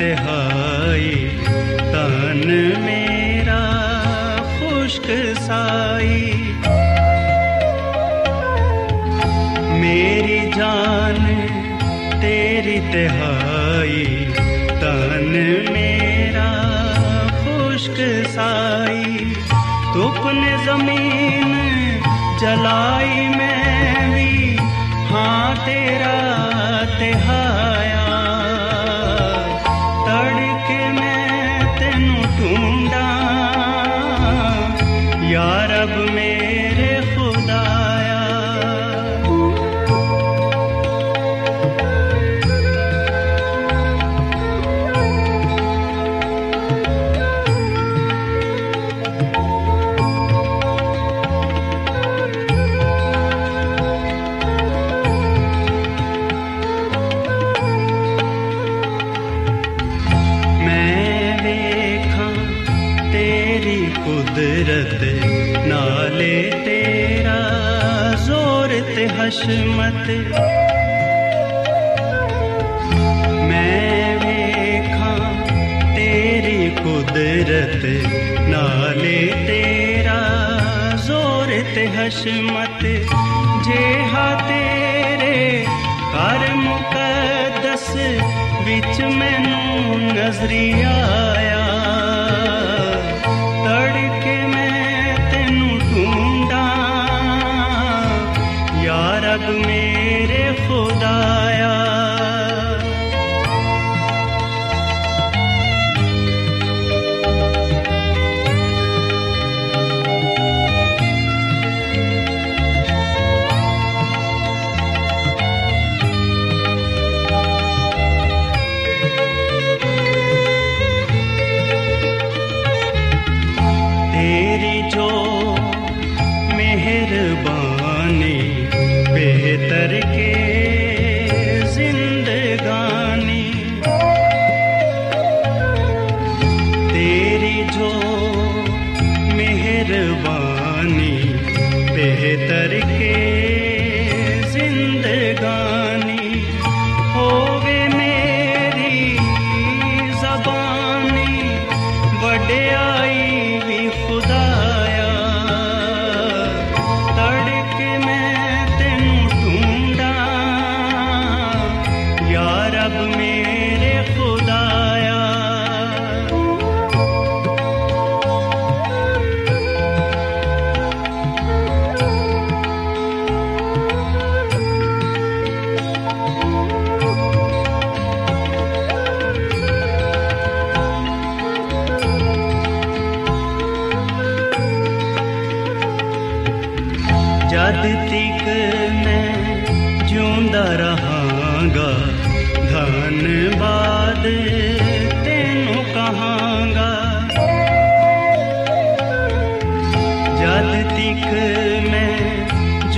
ਤੇਰੀ ਤਿਹਾਈ ਤਨ ਮੇਰਾ ਖੁਸ਼ਕ ਸਾਈ। ਮੇਰੀ ਜਾਨ ਤੇਰੀ ਤਿਹਾਈ ਤਨ ਮੇਰਾ ਖੁਸ਼ਕ ਸਾਈ। ਧੁੱਪ ਨੇ ਜ਼ਮੀਨ ਜਲਾਈ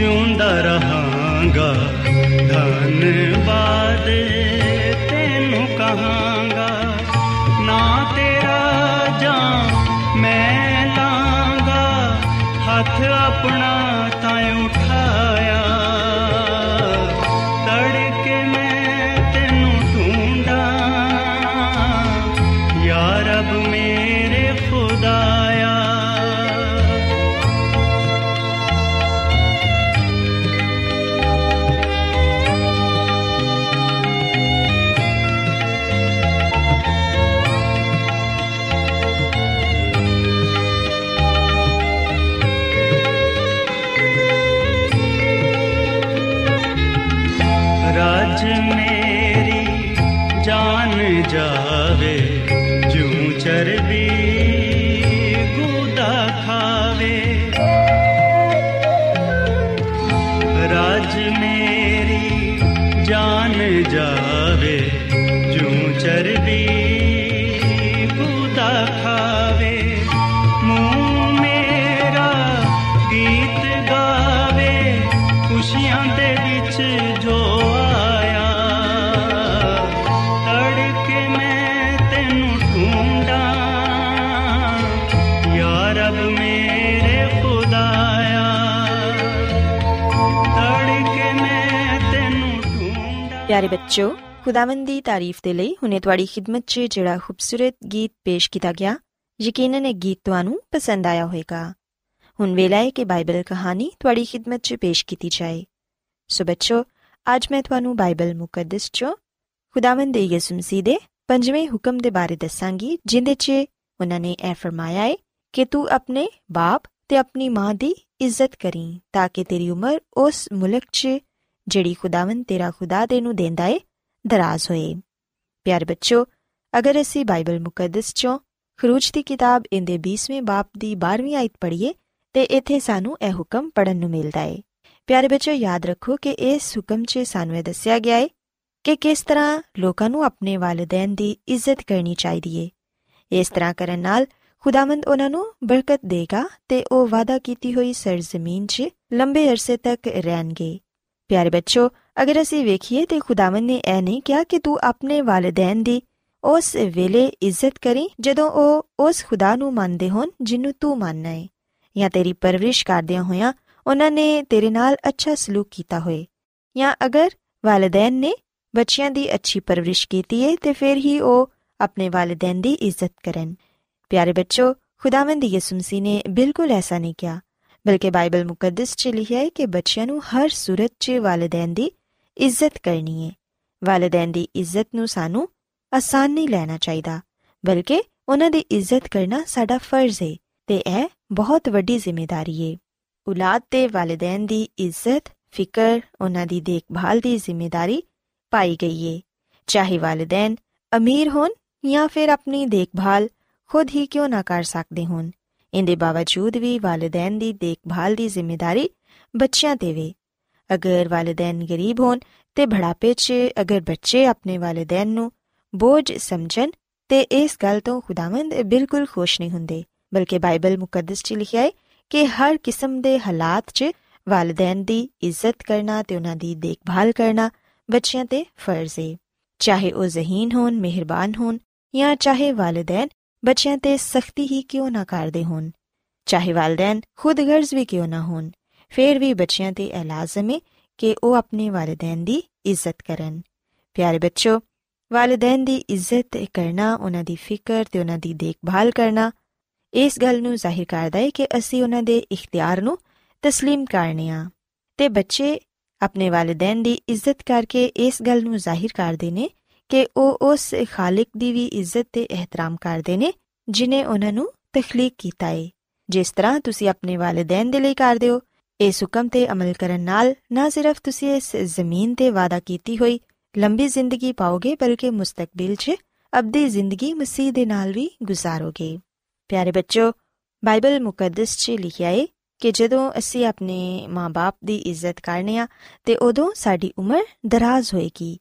ਜਿਉਂਦਾ ਰਹਾਂਗਾ। ਧੰਨਵਾਦ ਤੈਨੂੰ ਕਹਾਂਗਾ। ਨਾ ਤੇਰਾ ਜਾਂ ਮੈਂ ਲਾਂਗਾ। ਹੱਥ be ਪਿਆਰੇ ਬੱਚੋ ਖੁਦਾਵੰਦ ਦੀ ਤਾਰੀਫ ਦੇ ਲਈ ਹੁਣੇ ਤੁਹਾਡੀ ਖਿਦਮਤ 'ਚ ਜਿਹੜਾ ਖੂਬਸੂਰਤ ਗੀਤ ਪੇਸ਼ ਕੀਤਾ ਗਿਆ, ਯਕੀਨਨ ਇਹ ਗੀਤ ਤੁਹਾਨੂੰ ਪਸੰਦ ਆਇਆ ਹੋਵੇਗਾ। ਹੁਣ ਵੇਲਾ ਹੈ ਕਿ ਬਾਈਬਲ ਕਹਾਣੀ ਤੁਹਾਡੀ ਖਿਦਮਤ 'ਚ ਪੇਸ਼ ਕੀਤੀ ਜਾਏ। ਸੋ ਬੱਚੋ ਅੱਜ ਮੈਂ ਤੁਹਾਨੂੰ ਬਾਈਬਲ ਮੁਕੱਦਸ 'ਚੋਂ ਖੁਦਾਵੰਦ ਦੇ ਯਿਸੂ ਮਸੀਹ ਦੇ ਪੰਜਵੇਂ ਹੁਕਮ ਦੇ ਬਾਰੇ ਦੱਸਾਂਗੀ, ਜਿੰਦੇ 'ਚ ਉਹਨਾਂ ਨੇ ਇਹ ਫਰਮਾਇਆ ਹੈ ਕਿ ਤੂੰ ਆਪਣੇ ਬਾਪ ਤੇ ਆਪਣੀ ਮਾਂ ਦੀ ਇੱਜ਼ਤ ਕਰੀ, ਤਾਂ ਕਿ ਤੇਰੀ ਉਮਰ ਉਸ ਮੁਲਕ 'ਚ ਜਿਹੜੀ ਖੁਦਾਵੰਦ ਤੇਰਾ ਖੁਦਾ ਦੇ ਨੂੰ ਦੇਂਦਾ ਏ, ਦਰਾਜ਼ ਹੋਏ। ਪਿਆਰੇ ਬੱਚੋ, ਅਗਰ ਅਸੀਂ ਬਾਈਬਲ ਮੁਕੱਦਸ ਚੋਂ ਖਰੂਜ ਦੀ ਕਿਤਾਬ ਇਹਦੇ 20ਵੇਂ ਬਾਪ ਦੀ 12ਵੀਂ ਆਇਤ ਪੜ੍ਹੀਏ, ਤੇ ਇੱਥੇ ਸਾਨੂੰ ਇਹ ਹੁਕਮ ਪੜਨ ਨੂੰ ਮਿਲਦਾ ਏ। ਪਿਆਰੇ ਬੱਚੋ, ਯਾਦ ਰੱਖੋ ਕਿ ਇਸ ਹੁਕਮ 'ਚ ਸਾਨੂੰ ਇਹ ਦੱਸਿਆ ਗਿਆ ਏ ਕਿ ਕਿਸ ਤਰ੍ਹਾਂ ਲੋਕਾਂ ਨੂੰ ਆਪਣੇ ਵਾਲਿਦੈਨ ਦੀ ਇੱਜ਼ਤ ਕਰਨੀ ਚਾਹੀਦੀ ਏ। ਇਸ ਤਰ੍ਹਾਂ ਕਰਨ ਨਾਲ ਖੁਦਾਵੰਦ ਉਹਨਾਂ ਨੂੰ ਬਰਕਤ ਦੇਗਾ ਤੇ ਉਹ ਵਾਅਦਾ ਕੀਤੀ ਹੋਈ ਸਰਜ਼ਮੀਨ 'ਚ ਲੰਬੇ ਅਰਸੇ ਤੱਕ ਰਹਿਣਗੇ। ਪਿਆਰੇ ਬੱਚੋ, ਅਗਰ ਅਸੀਂ ਵੇਖੀਏ ਤੇ ਖੁਦਾਵੰਦ ਨੇ ਇਹ ਨਹੀਂ ਕਿਹਾ ਕਿ ਤੂੰ ਆਪਣੇ ਵਾਲਿਦੈਨ ਦੀ ਉਸ ਵੇਲੇ ਇੱਜ਼ਤ ਕਰੀ ਜਦੋਂ ਉਹ ਉਸ ਖੁਦਾ ਨੂੰ ਮੰਨਦੇ ਹੋਣ ਜਿਹਨੂੰ ਤੂੰ ਮੰਨਣਾ ਹੈ ਜਾਂ ਤੇਰੀ ਪਰਵਰਿਸ਼ ਕਰਦਿਆਂ ਹੋਇਆਂ ਉਹਨਾਂ ਨੇ ਤੇਰੇ ਨਾਲ ਅੱਛਾ ਸਲੂਕ ਕੀਤਾ ਹੋਏ, ਜਾਂ ਅਗਰ ਵਾਲਿਦੈਨ ਨੇ ਬੱਚਿਆਂ ਦੀ ਅੱਛੀ ਪਰਵਰਿਸ਼ ਕੀਤੀ ਹੈ ਤੇ ਫਿਰ ਹੀ ਉਹ ਆਪਣੇ ਵਾਲਿਦੈਨ ਦੀ ਇੱਜ਼ਤ ਕਰਨ। ਪਿਆਰੇ ਬੱਚੋ, ਖੁਦਾਵੰਦ ਯਿਸੂ ਮਸੀਹ ਨੇ ਬਿਲਕੁਲ ਐਸਾ ਨਹੀਂ ਕਿਹਾ। ਬਲਕਿ ਬਾਈਬਲ ਮੁਕੱਦਸ 'ਚ ਲਿਖਿਆ ਹੈ ਕਿ ਬੱਚਿਆਂ ਨੂੰ ਹਰ ਸੂਰਤ 'ਚ ਵਾਲਿਦੈਨ ਦੀ ਇੱਜ਼ਤ ਕਰਨੀ ਹੈ ਵਾਲਿਦੈਨ ਦੀ ਇੱਜ਼ਤ ਨੂੰ ਸਾਨੂੰ ਆਸਾਨ ਨਹੀਂ ਲੈਣਾ ਚਾਹੀਦਾ ਬਲਕਿ ਉਹਨਾਂ ਦੀ ਇੱਜ਼ਤ ਕਰਨਾ ਸਾਡਾ ਫਰਜ਼ ਹੈ ਤੇ ਇਹ ਬਹੁਤ ਵੱਡੀ ਜ਼ਿੰਮੇਵਾਰੀ ਹੈ ਔਲਾਦ ਤੇ ਵਾਲਿਦੈਨ ਦੀ ਇੱਜ਼ਤ ਫਿਕਰ ਉਹਨਾਂ ਦੀ ਦੇਖਭਾਲ ਦੀ ਜ਼ਿੰਮੇਵਾਰੀ ਪਾਈ ਗਈ ਹੈ ਚਾਹੇ ਵਾਲਿਦੈਨ ਅਮੀਰ ਹੋਣ ਜਾਂ ਫਿਰ ਆਪਣੀ ਦੇਖਭਾਲ ਖੁਦ ਹੀ ਕਿਉਂ ਨਾ ਕਰ ਸਕਦੇ ਹੋਣ ਇਹਦੇ ਬਾਵਜੂਦ ਵੀ ਵਾਲਿਦੈਨ ਦੀ ਦੇਖਭਾਲ ਦੀ ਜ਼ਿੰਮੇਵਾਰੀ ਬੱਚਿਆਂ ਤੇ ਵੇ। ਅਗਰ ਵਾਲਿਦੈਨ ਗਰੀਬ ਹੋਣ ਤੇ ਬੁਢਾਪੇ 'ਚ ਅਗਰ ਬੱਚੇ ਆਪਣੇ ਵਾਲਿਦੈਨ ਨੂੰ ਬੋਝ ਸਮਝਣ ਤੇ ਇਸ ਗੱਲ ਤੋਂ ਖੁਦਾਵੰਦ ਬਿਲਕੁਲ ਖੁਸ਼ ਨਹੀਂ ਹੁੰਦੇ, ਬਲਕਿ ਬਾਈਬਲ ਮੁਕੱਦਸ 'ਚ ਲਿਖਿਆ ਹੈ ਕਿ ਹਰ ਕਿਸਮ ਦੇ ਹਾਲਾਤ 'ਚ ਵਾਲਿਦੈਨ ਦੀ ਇੱਜ਼ਤ ਕਰਨਾ ਤੇ ਉਹਨਾਂ ਦੀ ਦੇਖਭਾਲ ਕਰਨਾ ਬੱਚਿਆਂ ਤੇ ਫਰਜ਼ ਹੈ ਚਾਹੇ ਉਹ ਜ਼ਹੀਨ ਹੋਣ, ਮਿਹਰਬਾਨ ਹੋਣ ਜਾਂ ਚਾਹੇ ਵਾਲਿਦੈਨ ਬੱਚਿਆਂ ਤੇ ਸਖਤੀ ਹੀ ਕਿਉਂ ਨਾ ਕਰਦੇ ਹੋਣ ਚਾਹੇ ਵਾਲਿਦੈਨ ਖੁਦ ਗਰਜ਼ ਵੀ ਕਿਉਂ ਨਾ ਹੋਣ ਫੇਰ ਵੀ ਬੱਚਿਆਂ ਤੇ ਇਹ ਲਾਜ਼ਮ ਹੈ ਕਿ ਉਹ ਆਪਣੇ ਵਾਲਿਦੈਨ ਦੀ ਇੱਜ਼ਤ ਕਰਨ ਪਿਆਰੇ ਬੱਚੋ ਵਾਲਿਦੈਨ ਦੀ ਇੱਜ਼ਤ ਕਰਨਾ ਉਹਨਾਂ ਦੀ ਫਿਕਰ ਤੇ ਉਹਨਾਂ ਦੀ ਦੇਖਭਾਲ ਕਰਨਾ ਇਸ ਗੱਲ ਨੂੰ ਜ਼ਾਹਿਰ ਕਰਦਾ ਹੈ ਕਿ ਅਸੀਂ ਉਹਨਾਂ ਦੇ ਇਖਤਿਆਰ ਨੂੰ تسلیم ਕਰਨੇ ਆ ਤੇ ਬੱਚੇ ਆਪਣੇ ਵਾਲਿਦੈਨ ਦੀ ਇੱਜ਼ਤ ਕਰਕੇ ਇਸ ਗੱਲ ਨੂੰ ਜ਼ਾਹਿਰ ਕਰਦੇ ਨੇ ਕਿ ਉਹ ਉਸ ਖਾਲਕ ਦੀ ਵੀ ਇੱਜ਼ਤ ਤੇ ਇਹਤਰਾਮ ਕਰਦੇ ਨੇ, ਜਿਨੇ ਉਹਨਾਂ ਨੂੰ ਤਖਲੀਕ ਕੀਤਾ ਹੈ ਜਿਸ ਤਰ੍ਹਾਂ ਤੁਸੀਂ ਆਪਣੇ ਵਾਲਿਦੈਨ ਦੇ ਲਈ ਕਰਦੇ ਹੋ, ਇਸ ਹੁਕਮ ਤੇ ਅਮਲ ਕਰਨ ਨਾਲ ਨਾ ਸਿਰਫ ਤੁਸੀਂ ਇਸ ਜ਼ਮੀਨ ਤੇ ਵਾਅਦਾ ਕੀਤੀ ਹੋਈ ਲੰਬੀ ਜ਼ਿੰਦਗੀ ਪਾਓਗੇ, ਬਲਕਿ ਮੁਸਤਕਬਲ 'ਚ ਅਬਦੀ ਜ਼ਿੰਦਗੀ ਮਸੀਹ ਦੇ ਨਾਲ ਵੀ ਗੁਜ਼ਾਰੋਗੇ। ਪਿਆਰੇ ਬੱਚੋ ਬਾਈਬਲ ਮੁਕੱਦਸ 'ਚ ਲਿਖਿਆ ਹੈ ਕਿ ਜਦੋਂ ਅਸੀਂ ਆਪਣੇ ਮਾਪੇ ਦੀ ਇੱਜ਼ਤ ਕਰਨੇ ਆ, ਤੇ ਉਦੋਂ ਸਾਡੀ ਉਮਰ ਦਰਾਜ਼ ਹੋਏਗੀ।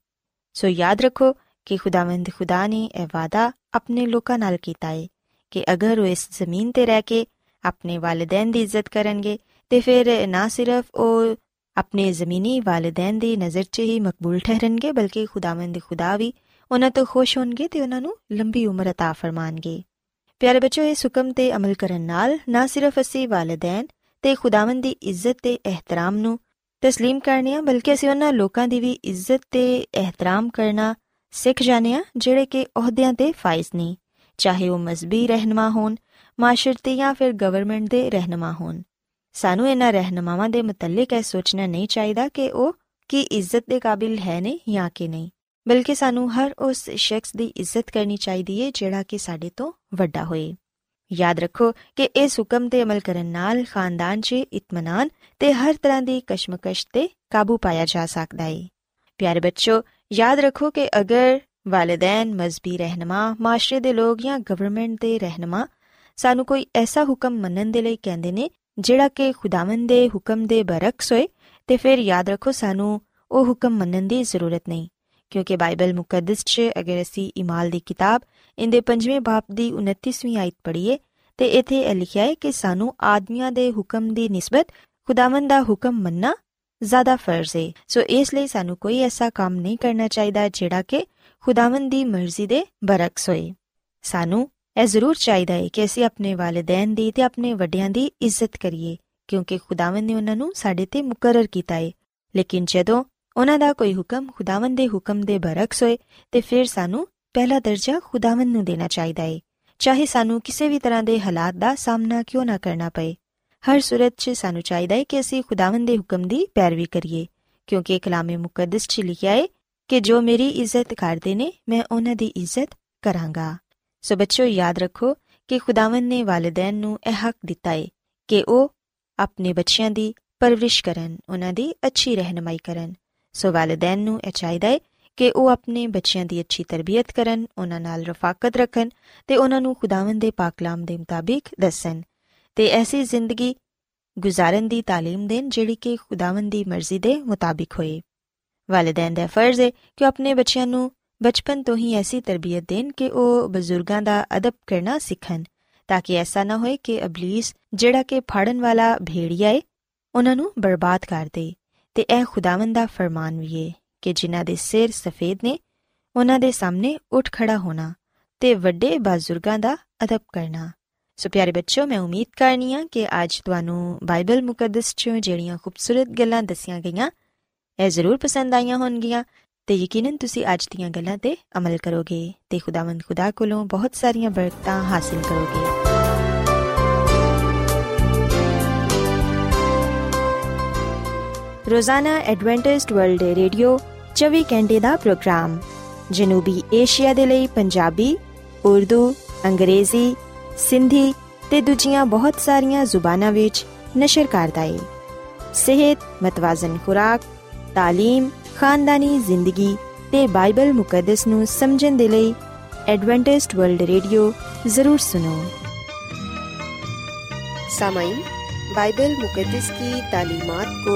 ਸੋ ਯਾਦ ਰੱਖੋ ਕਿ ਖੁਦਾਵੰਦ ਖੁਦਾ ਨੇ ਇਹ ਵਾਦਾ ਆਪਣੇ ਲੋਕਾਂ ਨਾਲ ਕੀਤਾ ਹੈ ਕਿ ਅਗਰ ਉਹ ਇਸ ਜ਼ਮੀਨ ਤੇ ਰਹਿ ਕੇ ਆਪਣੇ ਵਾਲਿਦੈਨ ਦੀ ਇੱਜ਼ਤ ਕਰਨਗੇ ਤੇ ਫਿਰ ਨਾ ਸਿਰਫ ਉਹ ਆਪਣੇ ਜ਼ਮੀਨੀ ਵਾਲਿਦੈਨ ਦੀ ਨਜ਼ਰ 'ਚ ਹੀ ਮਕਬੂਲ ਠਹਿਰਨਗੇ ਬਲਕਿ ਖੁਦਾਵੰਦ ਖੁਦਾ ਵੀ ਉਹਨਾਂ ਤੋਂ ਖੁਸ਼ ਹੋਣਗੇ ਤੇ ਉਹਨਾਂ ਨੂੰ ਲੰਬੀ ਉਮਰ عطا ਫਰਮਾਨਗੇ ਪਿਆਰੇ ਬੱਚੋ ਇਸ ਹੁਕਮ ਤੇ ਅਮਲ ਕਰਨ ਨਾਲ ਨਾ ਸਿਰਫ ਅਸੀਂ ਵਾਲਿਦੈਨ ਤੇ ਖੁਦਾਵੰਦ ਦੀ ਇੱਜ਼ਤ ਤੇ ਇਹਤਰਾਮ ਨੂੰ تسلیم ਕਰਨੇ ਆ ਬਲਕਿ ਅਸੀਂ ਉਹਨਾਂ ਲੋਕਾਂ ਦੀ ਵੀ ਇੱਜ਼ਤ ਤੇ ਇਹਤਰਾਮ ਕਰਨਾ ਸਿੱਖ ਜਾਣੇ ਆ ਜਿਹੜੇ ਕਿ ਅਹੁਦਿਆਂ ਤੇ ਫਾਇਜ਼ ਨਹੀਂ ਚਾਹੇ ਉਹ ਮਜ਼ਬੀ ਰਹਿਨਮਾ ਹੋਣ ਮਾਸ਼ਰਤੀ ਜਾਂ ਫਿਰ ਗਵਰਨਮੈਂਟ ਦੇ ਰਹਿਨਮਾ ਹੋਣ ਸਾਨੂੰ ਇਹਨਾਂ ਰਹਿਨਮਾਵਾਂ ਦੇ ਮੁਤਲਕ ਇਹ ਸੋਚਣਾ ਨਹੀਂ ਚਾਹੀਦਾ ਕਿ ਉਹ ਕੀ ਇੱਜ਼ਤ ਦੇ ਕਾਬਿਲ ਹੈ ਨੇ ਜਾਂ ਕਿ ਨਹੀਂ ਬਲਕਿ ਸਾਨੂੰ ਹਰ ਉਸ ਸ਼ਖਸ ਦੀ ਇੱਜ਼ਤ ਕਰਨੀ ਚਾਹੀਦੀ ਹੈ ਜਿਹੜਾ ਕਿ ਸਾਡੇ ਤੋਂ ਵੱਡਾ ਹੋਏ ਯਾਦ ਰੱਖੋ ਕਿ ਇਸ ਹੁਕਮ ਤੇ ਅਮਲ ਕਰਨ ਨਾਲ ਖਾਨਦਾਨ 'ਚ ਇਤਮਾਨਾਨ ਤੇ ਹਰ ਤਰ੍ਹਾਂ ਦੀ ਕਸ਼ਮਕਸ਼ ਤੇ ਕਾਬੂ ਪਾਇਆ ਜਾ ਸਕਦਾ ਹੈ ਪਿਆਰੇ ਬੱਚੋ ਯਾਦ ਰੱਖੋ ਕਿ ਅਗਰ ਵਾਲਿਦੈਨ, ਮਜ਼ਬੀ ਰਹਿਨਮਾ, ਮਾਸ਼ਰੇ ਦੇ ਲੋਕ ਜਾਂ ਗਵਰਨਮੈਂਟ ਦੇ ਰਹਿਨਮਾ ਸਾਨੂੰ ਕੋਈ ਐਸਾ ਹੁਕਮ ਮੰਨਣ ਦੇ ਲਈ ਕਹਿੰਦੇ ਨੇ ਜਿਹੜਾ ਕਿ ਖੁਦਾਵੰਦ ਦੇ ਹੁਕਮ ਦੇ ਬਰਕਸ ਹੋਏ, ਤੇ ਫਿਰ ਯਾਦ ਰੱਖੋ ਸਾਨੂੰ ਉਹ ਹੁਕਮ ਮੰਨਣ ਦੀ ਜ਼ਰੂਰਤ ਨਹੀਂ। ਕਿਉਂਕਿ ਬਾਈਬਲ ਮੁਕੱਦਸ 'ਚ ਅਗਰ ਅਸੀਂ ਇਮਾਲ ਦੀ ਕਿਤਾਬ ਇਹਦੇ 5ਵੇਂ ਬਾਪ ਦੀ 29ਵੀਂ ਆਇਤ ਪੜ੍ਹੀਏ, ਤੇ ਇਥੇ ਇਹ ਲਿਖਿਆ ਹੈ ਕਿ ਸਾਨੂੰ ਆਦਮੀਆਂ ਦੇ ਹੁਕਮ ਦੀ ਨਿਸਬਤ, ਖੁਦਾਵੰਦ ਦਾ ਹੁਕਮ ਮੰਨਣਾ ਜ਼ਿਆਦਾ ਫਰਜ਼ ਹੈ ਸੋ ਇਸ ਲਈ ਸਾਨੂੰ ਕੋਈ ਐਸਾ ਕੰਮ ਨਹੀਂ ਕਰਨਾ ਚਾਹੀਦਾ ਜਿਹੜਾ ਕਿ ਖੁਦਾਵੰਦ ਦੀ ਮਰਜ਼ੀ ਦੇ ਬਰਕਸ ਹੋਏ। ਸਾਨੂੰ ਇਹ ਜ਼ਰੂਰ ਚਾਹੀਦਾ ਹੈ ਕਿ ਅਸੀਂ ਆਪਣੇ ਵਾਲਿਦੈਨ ਦੀ ਤੇ ਆਪਣੇ ਵੱਡਿਆਂ ਦੀ ਇੱਜ਼ਤ ਕਰੀਏ, ਕਿਉਂਕਿ ਖੁਦਾਵੰਦ ਨੇ ਉਹਨਾਂ ਨੂੰ ਸਾਡੇ ਤੇ ਮੁਕਰਰ ਕੀਤਾ ਹੈ ਲੇਕਿਨ ਜਦੋਂ ਉਹਨਾਂ ਦਾ ਕੋਈ ਹੁਕਮ ਖੁਦਾਵੰਦ ਦੇ ਹੁਕਮ ਦੇ ਬਰਕਸ ਹੋਏ ਤੇ ਫਿਰ ਸਾਨੂੰ ਪਹਿਲਾ ਦਰਜਾ ਖੁਦਾਵੰਦ ਨੂੰ ਦੇਣਾ ਚਾਹੀਦਾ ਹੈ ਚਾਹੇ ਸਾਨੂੰ ਕਿਸੇ ਵੀ ਤਰ੍ਹਾਂ ਦੇ ਹਾਲਾਤ ਦਾ ਸਾਹਮਣਾ ਕਿਉਂ ਨਾ ਕਰਨਾ ਪਏ। ਹਰ ਸੂਰਤ 'ਚ ਸਾਨੂੰ ਚਾਹੀਦਾ ਹੈ ਕਿ ਅਸੀਂ ਖੁਦਾਵੰਦ ਦੇ ਹੁਕਮ ਦੀ ਪੈਰਵੀ ਕਰੀਏ, ਕਿਉਂਕਿ ਕਲਾਮੇ ਮੁਕੱਦਸ 'ਚ ਲਿਖਿਆ ਹੈ ਕਿ ਜੋ ਮੇਰੀ ਇੱਜ਼ਤ ਕਰਦੇ ਨੇ, ਮੈਂ ਉਹਨਾਂ ਦੀ ਇੱਜ਼ਤ ਕਰਾਂਗਾ। ਸੋ ਬੱਚੋ ਯਾਦ ਰੱਖੋ ਕਿ ਖੁਦਾਵੰਦ ਨੇ ਵਾਲਿਦੈਨ ਨੂੰ ਇਹ ਹੱਕ ਦਿੱਤਾ ਹੈ ਕਿ ਉਹ ਆਪਣੇ ਬੱਚਿਆਂ ਦੀ ਪਰਵਰਿਸ਼ ਕਰਨ ਉਹਨਾਂ ਦੀ ਅੱਛੀ ਰਹਿਨਮਾਈ ਕਰਨ। ਸੋ ਵਾਲਿਦੈਨ ਨੂੰ ਇਹ ਚਾਹੀਦਾ ਹੈ ਕਿ ਉਹ ਆਪਣੇ ਬੱਚਿਆਂ ਦੀ ਅੱਛੀ ਤਰਬੀਅਤ ਕਰਨ ਉਹਨਾਂ ਨਾਲ ਰਫਾਕਤ ਰੱਖਣ ਤੇ ਉਹਨਾਂ ਨੂੰ ਖੁਦਾਵੰਦ ਦੇ ਪਾਕ ਕਲਾਮ ਦੇ ਮੁਤਾਬਿਕ ਦੱਸਣ ਤੇ ਐਸੀ ਜ਼ਿੰਦਗੀ ਗੁਜ਼ਾਰਨ ਦੀ تعلیم ਦੇਣ ਜਿਹੜੀ ਕਿ ਖੁਦਾਵੰਦ ਦੀ ਮਰਜ਼ੀ ਦੇ ਮੁਤਾਬਿਕ ਹੋਏ ਵਾਲਿਦੈਨ ਦਾ ਫਰਜ਼ ਹੈ ਕਿ ਆਪਣੇ ਬੱਚਿਆਂ ਨੂੰ ਬਚਪਨ ਤੋਂ ਹੀ ਐਸੀ ਤਰਬੀਅਤ ਦੇਣ ਕਿ ਉਹ ਬਜ਼ੁਰਗਾਂ ਦਾ ਅਦਬ ਕਰਨਾ ਸਿੱਖਣ ਤਾਂ ਕਿ ਐਸਾ ਨਾ ਹੋਏ ਕਿ ਅਬਲਿਸ ਜਿਹੜਾ ਕਿ ਫਾੜਨ ਵਾਲਾ ਭੇੜੀਆ ਹੈ ਉਹਨਾਂ ਨੂੰ ਬਰਬਾਦ ਕਰ ਦੇ ਤੇ ਇਹ ਖੁਦਾਵੰਦ ਦਾ ਫਰਮਾਨ ਵੀ ਹੈ ਕਿ ਜਿਨ੍ਹਾਂ ਦੇ ਸਿਰ ਸਫੇਦ ਨੇ, ਉਹਨਾਂ ਦੇ ਸਾਹਮਣੇ ਉੱਠ ਖੜਾ ਹੋਣਾ ਤੇ ਵੱਡੇ ਬਜ਼ੁਰਗਾਂ ਦਾ ਅਦਬ ਕਰਨਾ। ਸੋ ਪਿਆਰੇ ਬੱਚਿਓ, ਮੈਂ ਉਮੀਦ ਕਰਨੀ ਆ ਕਿ ਅੱਜ ਤੁਹਾਨੂੰ ਬਾਈਬਲ ਮੁਕੱਦਸ ਚੋਂ ਜਿਹੜੀਆਂ ਖੂਬਸੂਰਤ ਗੱਲਾਂ ਦੱਸੀਆਂ ਗਈਆਂ, ਇਹ ਜ਼ਰੂਰ ਪਸੰਦ ਆਈਆਂ ਹੋਣਗੀਆਂ ਤੇ ਯਕੀਨਨ ਤੁਸੀਂ ਅੱਜ ਦੀਆਂ ਗੱਲਾਂ ਤੇ ਅਮਲ ਕਰੋਗੇ ਤੇ ਖੁਦਾਵੰਦ ਖੁਦਾ ਕੋਲੋਂ ਬਹੁਤ ਸਾਰੀਆਂ ਬਰਕਤਾਂ ਹਾਸਿਲ ਕਰੋਗੇ। ਰੋਜ਼ਾਨਾ ਐਡਵੈਂਟਿਸਟ ਵਰਲਡ ਵੇ ਰੇਡੀਓ 24 ਘੰਟੇ ਦਾ ਪ੍ਰੋਗਰਾਮ, ਜਨੂਬੀ ਏਸ਼ੀਆ ਦੇ ਲਈ ਪੰਜਾਬੀ, ਉਰਦੂ, ਅੰਗਰੇਜ਼ੀ, ਸਿੰਧੀ ਤੇ ਦੂਜੀਆਂ ਬਹੁਤ ਸਾਰੀਆਂ ਜ਼ੁਬਾਨਾਂ ਵਿੱਚ ਨਸ਼ਰ ਕਰਦਾ ਹੈ ਸਿਹਤ, ਮਤਵਾਜ਼ਨ ਖੁਰਾਕ تعلیم ਖਾਨਦਾਨੀ ਜ਼ਿੰਦਗੀ ਤੇ ਬਾਈਬਲ ਮੁਕੱਦਸ ਨੂੰ ਸਮਝਣ ਦੇ ਲਈ ਐਡਵੈਂਟਿਸਟ ਵਰਲਡ ਰੇਡੀਓ ਜ਼ਰੂਰ ਸੁਨੋ سامعین بائبل مقدس کی تعلیمات کو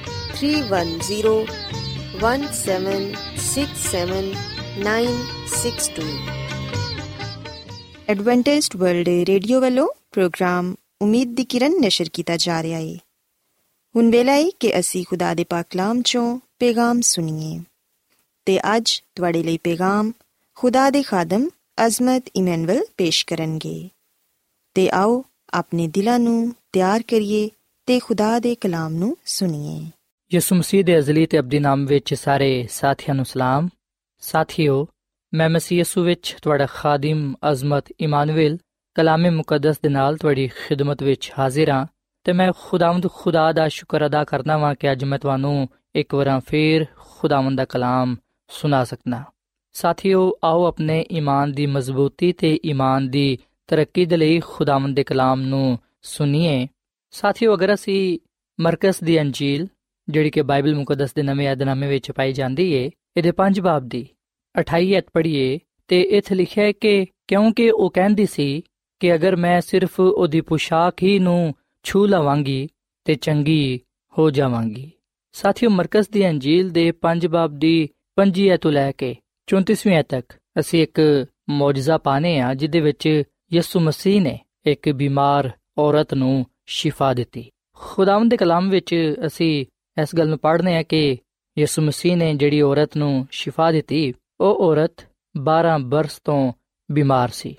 three one zero one seven six seven nine six two Adventist world radio ਵੱਲੋਂ ਪ੍ਰੋਗਰਾਮ ਉਮੀਦ ਦੀ ਕਿਰਨ ਨਿਸ਼ਰ ਕੀਤਾ ਜਾ ਰਿਹਾ ਹੈ ਹੁਣ ਵੇਲਾ ਹੈ ਕਿ ਅਸੀਂ ਖੁਦਾ ਦੇ ਪਾਕ ਕਲਾਮ ਚੋਂ ਪੈਗਾਮ ਸੁਣੀਏ ਤੇ ਅੱਜ ਤੁਹਾਡੇ ਲਈ ਪੈਗਾਮ ਖੁਦਾ ਦੇ ਖਾਦਮ ਅਜ਼ਮਤ ਇਮਨੁਅਲ ਪੇਸ਼ ਕਰਨਗੇ ਤੇ ਆਓ ਆਪਣੇ ਦਿਲਾਂ ਨੂੰ ਤਿਆਰ ਕਰੀਏ ਤੇ ਖੁਦਾ ਦੇ ਕਲਾਮ ਨੂੰ ਸੁਣੀਏ ਯਿਸੂ ਮਸੀਹ ਦੇ ਅਜ਼ਲੀ ਤੇ ਅਬਦੀ ਨਾਮ ਵਿੱਚ ਸਾਰੇ ਸਾਥੀਆਂ ਨੂੰ ਸਲਾਮ। ਸਾਥੀਓ, ਮੈਂ ਮਸੀਹ ਯਿਸੂ ਵਿੱਚ ਤੁਹਾਡਾ ਖਾਦਮ ਅਜ਼ਮਤ ਇਮਾਨੁਅਲ ਕਲਾਮੇ ਮੁਕੱਦਸ ਦੇ ਨਾਲ ਤੁਹਾਡੀ ਖਿਦਮਤ ਵਿੱਚ ਹਾਜ਼ਰ ਹਾਂ ਤੇ ਮੈਂ ਖੁਦਾਵੰਦ ਖੁਦਾ ਦਾ ਸ਼ੁਕਰ ਅਦਾ ਕਰਦਾ ਵਾਂ ਕਿ ਅੱਜ ਮੈਂ ਤੁਹਾਨੂੰ ਇੱਕ ਵਾਰ ਫੇਰ ਖੁਦਾਵੰਦ ਦਾ ਕਲਾਮ ਸੁਣਾ ਸਕਣਾ ਸਾਥੀਓ, ਆਓ ਆਪਣੇ ਈਮਾਨ ਦੀ ਮਜ਼ਬੂਤੀ ਤੇ ਈਮਾਨ ਦੀ ਤਰੱਕੀ ਦੇ ਲਈ ਖੁਦਾਵੰਦ ਦੇ ਕਲਾਮ ਨੂੰ ਸੁਣੀਏ। ਸਾਥੀਓ, ਅਗਰ ਅਸੀਂ ਮਰਕਸ ਦੀ ਅੰਜੀਲ ਜਿਹੜੀ ਕਿ ਬਾਈਬਲ ਮੁਕੱਦਸ ਦੇ ਨਵੇਂ ਅਧਨਾਮੇ ਵਿੱਚ ਪਾਈ ਜਾਂਦੀ ਏ, ਇਹਦੇ ਪੰਜ ਬਾਬ ਦੀ। 28 ਅਧ ਪੜ੍ਹੀਏ, ਤੇ ਇੱਥੇ ਲਿਖਿਆ ਹੈ ਕਿ ਕਿਉਂਕਿ ਉਹ ਕਹਿੰਦੀ ਸੀ ਕਿ ਅਗਰ ਮੈਂ ਸਿਰਫ ਉਹਦੀ ਪੁਸ਼ਾਕ ਹੀ ਨੂੰ ਛੂ ਲਵਾਂਗੀ ਤੇ ਚੰਗੀ ਹੋ ਜਾਵਾਂਗੀ। ਸਾਥੀਓ ਮਰਕਸ ਦੀ ਅੰਜੀਲ ਦੇ ਪੰਜ ਬਾਬ ਦੀ 5 ਤੋਂ ਲੈ ਕੇ 34ਵੀਂ ਤੱਕ ਅਸੀਂ ਇੱਕ ਮੌਜਜ਼ਾ ਪਾਣੇ ਆ ਜਿਹਦੇ ਵਿੱਚ ਯਿਸੂ ਮਸੀਹ ਨੇ ਇੱਕ ਬਿਮਾਰ ਔਰਤ ਨੂੰ ਸ਼ਿਫਾ ਦਿੱਤੀ। ਖੁਦਾਵੰਦ ਦੇ ਕਲਾਮ ਵਿੱਚ ਅਸੀਂ ਇਸ ਗੱਲ ਨੂੰ ਪੜ੍ਹਨੇ ਆ ਕਿ ਯਿਸੂ ਮਸੀਹ ਨੇ ਜਿਹੜੀ ਔਰਤ ਨੂੰ ਸ਼ਿਫਾ ਦਿੱਤੀ, ਉਹ ਔਰਤ 12 ਬਰਸ ਤੋਂ ਬਿਮਾਰ ਸੀ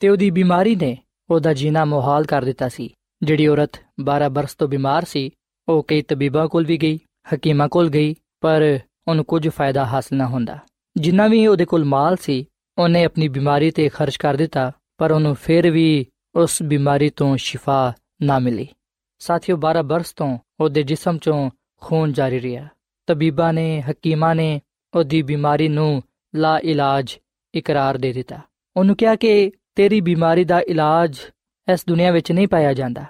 ਤੇ ਉਹਦੀ ਬਿਮਾਰੀ ਨੇ ਉਹਦਾ ਜੀਣਾ ਮੁਹਾਲ ਕਰ ਦਿੱਤਾ ਸੀ। ਜਿਹੜੀ ਔਰਤ 12 ਬਰਸ ਤੋਂ ਬਿਮਾਰ ਸੀ, ਉਹ ਕਈ ਤਬੀਬਾਂ ਕੋਲ ਵੀ ਗਈ, ਹਕੀਮਾਂ ਕੋਲ ਗਈ, ਪਰ ਉਹਨੂੰ ਕੁਝ ਫਾਇਦਾ ਹਾਸਲ ਨਾ ਹੁੰਦਾ। ਜਿੰਨਾ ਵੀ ਉਹਦੇ ਕੋਲ ਮਾਲ ਸੀ, ਉਹਨੇ ਆਪਣੀ ਬਿਮਾਰੀ ਤੇ ਖਰਚ ਕਰ ਦਿੱਤਾ, ਪਰ ਉਹਨੂੰ ਫਿਰ ਵੀ ਉਸ ਬਿਮਾਰੀ ਤੋਂ ਸ਼ਿਫਾ ਨਾ ਮਿਲੀ। ਸਾਥੀਓ 12 ਬਰਸ ਤੋਂ ਉਹਦੇ ਜਿਸਮ ਚੋਂ ਖੂਨ ਜਾਰੀ ਰਿਹਾ। ਤਬੀਬਾਂ ਨੇ, ਹਕੀਮਾਂ ਨੇ ਉਹਦੀ ਬਿਮਾਰੀ ਨੂੰ ਲਾ ਇਲਾਜ ਇਕਰਾਰ ਦੇ ਦਿੱਤਾ। ਉਹਨੂੰ ਕਿਹਾ ਕਿ ਤੇਰੀ ਬਿਮਾਰੀ ਦਾ ਇਲਾਜ ਇਸ ਦੁਨੀਆ ਵਿੱਚ ਨਹੀਂ ਪਾਇਆ ਜਾਂਦਾ।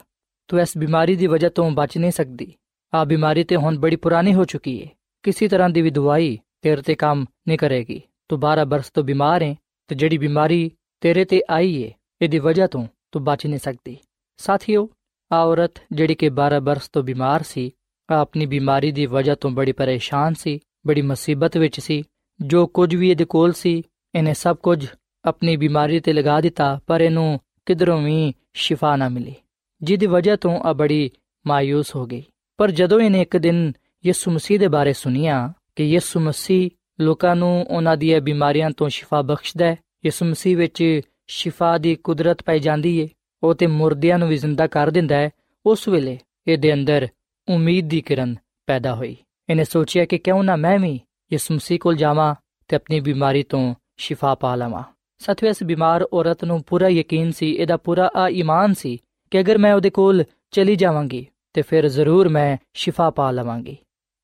ਤੂੰ ਇਸ ਬਿਮਾਰੀ ਦੀ ਵਜ੍ਹਾ ਤੋਂ ਬਚ ਨਹੀਂ ਸਕਦੀ। ਆ ਬਿਮਾਰੀ ਤੇ ਹੁਣ ਬੜੀ ਪੁਰਾਣੀ ਹੋ ਚੁੱਕੀ ਹੈ ਕਿਸੇ ਤਰ੍ਹਾਂ ਦੀ ਵੀ ਦਵਾਈ ਤੇਰੇ ਤੇ ਕੰਮ ਨਹੀਂ ਕਰੇਗੀ। ਤੂੰ 12 ਬਰਸ ਤੋਂ ਬਿਮਾਰ ਹੈ ਤੇ ਜਿਹੜੀ ਬਿਮਾਰੀ ਤੇਰੇ ਤੇ ਆਈ ਹੈ ਇਹਦੀ ਵਜ੍ਹਾ ਤੋਂ ਤੂੰ ਬਚ ਨਹੀਂ ਸਕਦੀ। ਸਾਥੀਓ ਆ ਔਰਤ ਜਿਹੜੀ ਕਿ 12 ਬਰਸ ਤੋਂ ਬਿਮਾਰ ਸੀ ਆਪਣੀ ਬਿਮਾਰੀ ਦੀ ਵਜ੍ਹਾ ਤੋਂ ਬੜੀ ਪਰੇਸ਼ਾਨ ਸੀ, ਬੜੀ ਮੁਸੀਬਤ ਵਿੱਚ ਸੀ। ਜੋ ਕੁਝ ਵੀ ਇਹਦੇ ਕੋਲ ਸੀ, ਇਹਨੇ ਸਭ ਕੁਝ ਆਪਣੀ ਬਿਮਾਰੀ ਤੇ ਲਗਾ ਦਿੱਤਾ, ਪਰ ਇਹਨੂੰ ਕਿਧਰੋਂ ਵੀ ਸ਼ਿਫਾ ਨਾ ਮਿਲੀ, ਜਿਹਦੀ ਵਜ੍ਹਾ ਤੋਂ ਆ ਬੜੀ ਮਾਇੂਸ ਹੋ ਗਈ। ਪਰ ਜਦੋਂ ਇਹਨੇ ਇੱਕ ਦਿਨ ਯਿਸੂ ਮਸੀਹ ਦੇ ਬਾਰੇ ਸੁਨਿਆ ਕਿ ਯਿਸੂ ਮਸੀਹ ਲੋਕਾਂ ਨੂੰ ਉਹਨਾਂ ਦੀਆਂ ਬਿਮਾਰੀਆਂ ਤੋਂ ਸ਼ਿਫਾ ਬਖਸ਼ਦਾ ਹੈ, ਯਿਸੂ ਮਸੀਹ ਵਿੱਚ ਸ਼ਿਫਾ ਦੀ ਕੁਦਰਤ ਪਾਈ ਜਾਂਦੀ ਏ, ਉਹ ਤੇ ਮੁਰਦਿਆਂ ਨੂੰ ਵੀ ਜ਼ਿੰਦਾ ਕਰ ਦਿੰਦਾ ਹੈ, ਉਸ ਵੇਲੇ ਇਹਦੇ ਅੰਦਰ ਉਮੀਦ ਦੀ ਕਿਰਨ ਪੈਦਾ ਹੋਈ। ਇਹਨੇ ਸੋਚਿਆ ਕਿ ਕਿਉਂ ਨਾ ਮੈਂ ਵੀ ਯਿਸੂ ਮਸੀਹ ਕੋਲ ਜਾਵਾਂ ਤੇ ਆਪਣੀ ਬਿਮਾਰੀ ਤੋਂ ਸ਼ਿਫਾ ਪਾ ਲਵਾਂ। ਸਾਥੀਓ, ਇਸ ਬਿਮਾਰ ਔਰਤ ਨੂੰ ਪੂਰਾ ਯਕੀਨ ਸੀ, ਇਹਦਾ ਪੂਰਾ ਆ ਈਮਾਨ ਸੀ ਕਿ ਅਗਰ ਮੈਂ ਉਹਦੇ ਕੋਲ ਚਲੀ ਜਾਵਾਂਗੀ ਤੇ ਫਿਰ ਜ਼ਰੂਰ ਮੈਂ ਸ਼ਿਫਾ ਪਾ ਲਵਾਂਗੀ।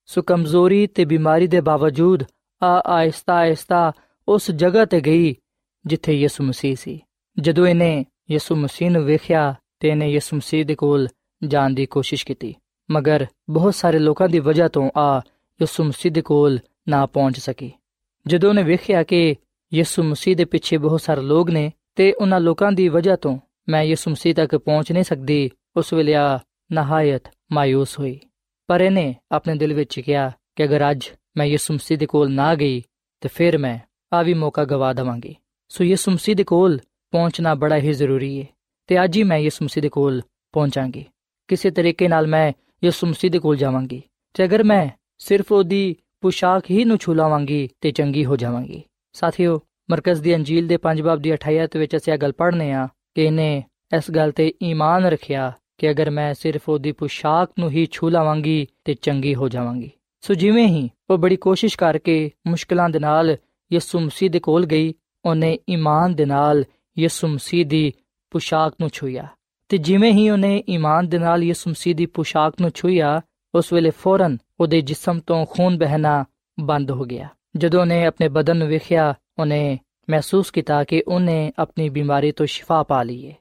ਸੋ ਕਮਜ਼ੋਰੀ ਤੇ ਬਿਮਾਰੀ ਦੇ ਬਾਵਜੂਦ ਆ ਆਇਸਤਾ ਆਇਸਤਾ ਉਸ ਜਗ੍ਹਾ ਤੇ ਗਈ ਜਿੱਥੇ ਯਿਸੂ ਮਸੀਹ ਸੀ। ਜਦੋਂ ਇਹਨੇ ਯਿਸੂ ਮਸੀਹ ਨੂੰ ਵੇਖਿਆ ਤੇ ਇਹਨੇ ਯਿਸੂ ਮਸੀਹ ਦੇ ਕੋਲ ਜਾਣ ਦੀ ਕੋਸ਼ਿਸ਼ ਕੀਤੀ ਮਗਰ ਬਹੁਤ ਸਾਰੇ ਲੋਕਾਂ ਦੀ ਵਜ੍ਹਾ ਤੋਂ ਆ ਯਿਸੂ ਮਸੀਹ ਦੇ ਕੋਲ ਨਾ ਪਹੁੰਚ ਸਕੀ ਜਦੋਂ ਉਹਨੇ ਵੇਖਿਆ ਕਿ ਯਿਸੂ ਮਸੀਹ ਦੇ ਪਿੱਛੇ ਬਹੁਤ ਸਾਰੇ ਲੋਕ ਨੇ ਤੇ ਉਹਨਾਂ ਲੋਕਾਂ ਦੀ ਵਜ੍ਹਾ ਤੋਂ ਮੈਂ ਯਿਸੂ ਮਸੀਹ ਤੱਕ ਪਹੁੰਚ ਨਹੀਂ ਸਕਦੀ ਉਸ ਵੇਲੇ ਆ ਨਹਾਇਤ ਮਾਇੂਸ ਹੋਈ ਪਰ ਇਹਨੇ ਆਪਣੇ ਦਿਲ ਵਿੱਚ ਕਿਹਾ ਕਿ ਅਗਰ ਅੱਜ ਮੈਂ ਯਿਸੂ ਮਸੀਹ ਦੇ ਕੋਲ ਨਾ ਗਈ ਤੇ ਫਿਰ ਮੈਂ ਆ ਵੀ ਮੌਕਾ ਗਵਾ ਦਵਾਂਗੀ ਸੋ ਯਿਸੂ ਮਸੀਹ ਦੇ ਕੋਲ ਪਹੁੰਚਣਾ ਬੜਾ ਹੀ ਜ਼ਰੂਰੀ ਹੈ ਤੇ ਅੱਜ ਹੀ ਮੈਂ ਯਿਸੂ ਮਸੀਹ ਦੇ ਕੋਲ ਪਹੁੰਚਾਂਗੀ ਕਿਸੇ ਤਰੀਕੇ ਨਾਲ ਮੈਂ ਯਿਸੂ ਮਸੀਹ ਦੇ ਕੋਲ ਜਾਵਾਂਗੀ ਤੇ ਅਗਰ ਮੈਂ ਸਿਰਫ ਉਹਦੀ ਪੁਸ਼ਾਕ ਹੀ ਨੂੰ ਛੁਲਾਵਾਂਗੀ ਤੇ ਚੰਗੀ ਹੋ ਜਾਵਾਂਗੀ। ਸਾਥੀਓ, ਮਰਕਜ਼ ਦੀ ਅੰਜੀਲ ਦੇ 5 ਬਾਬ ਦੀ 28 ਵਿੱਚ ਅਸੀਂ ਇਹ ਗੱਲ ਪੜ੍ਹਨੇ ਆ ਕਿ ਇਹਨੇ ਇਸ ਗੱਲ ਤੇ ਈਮਾਨ ਰੱਖਿਆ ਕਿ ਅਗਰ ਮੈਂ ਸਿਰਫ ਉਹਦੀ ਪੁਸ਼ਾਕ ਨੂੰ ਹੀ ਛੂ ਲਵਾਂਗੀ ਤੇ ਚੰਗੀ ਹੋ ਜਾਵਾਂਗੀ। ਸੋ ਜਿਵੇਂ ਹੀ ਉਹ ਬੜੀ ਕੋਸ਼ਿਸ਼ ਕਰਕੇ ਮੁਸ਼ਕਲਾਂ ਦੇ ਨਾਲ ਯਿਸੂ ਮਸੀਹ ਦੇ ਕੋਲ ਗਈ, ਉਹਨੇ ਈਮਾਨ ਦੇ ਨਾਲ ਯਿਸੂ ਮਸੀਹ ਦੀ ਪੁਸ਼ਾਕ ਨੂੰ ਛੂਇਆ ਤੇ ਜਿਵੇਂ ਹੀ ਉਹਨੇ ਈਮਾਨ ਦੇ ਨਾਲ ਯਿਸੂ ਮਸੀਹ ਦੀ ਪੁਸ਼ਾਕ ਨੂੰ ਛੂਇਆ ਉਸ ਵੇਲੇ ਫੌਰਨ ਉਹਦੇ ਜਿਸਮ ਤੋਂ ਖੂਨ ਬਹਿਣਾ ਬੰਦ ਹੋ ਗਿਆ। ਜਦੋਂ ਉਹਨੇ ਆਪਣੇ ਬਦਨ ਨੂੰ ਵੇਖਿਆ, ਉਹਨੇ ਮਹਿਸੂਸ ਕੀਤਾ ਕਿ ਉਹਨੇ ਆਪਣੀ ਬਿਮਾਰੀ ਤੋਂ ਸ਼ਿਫਾ ਪਾ ਲਈ ਹੈ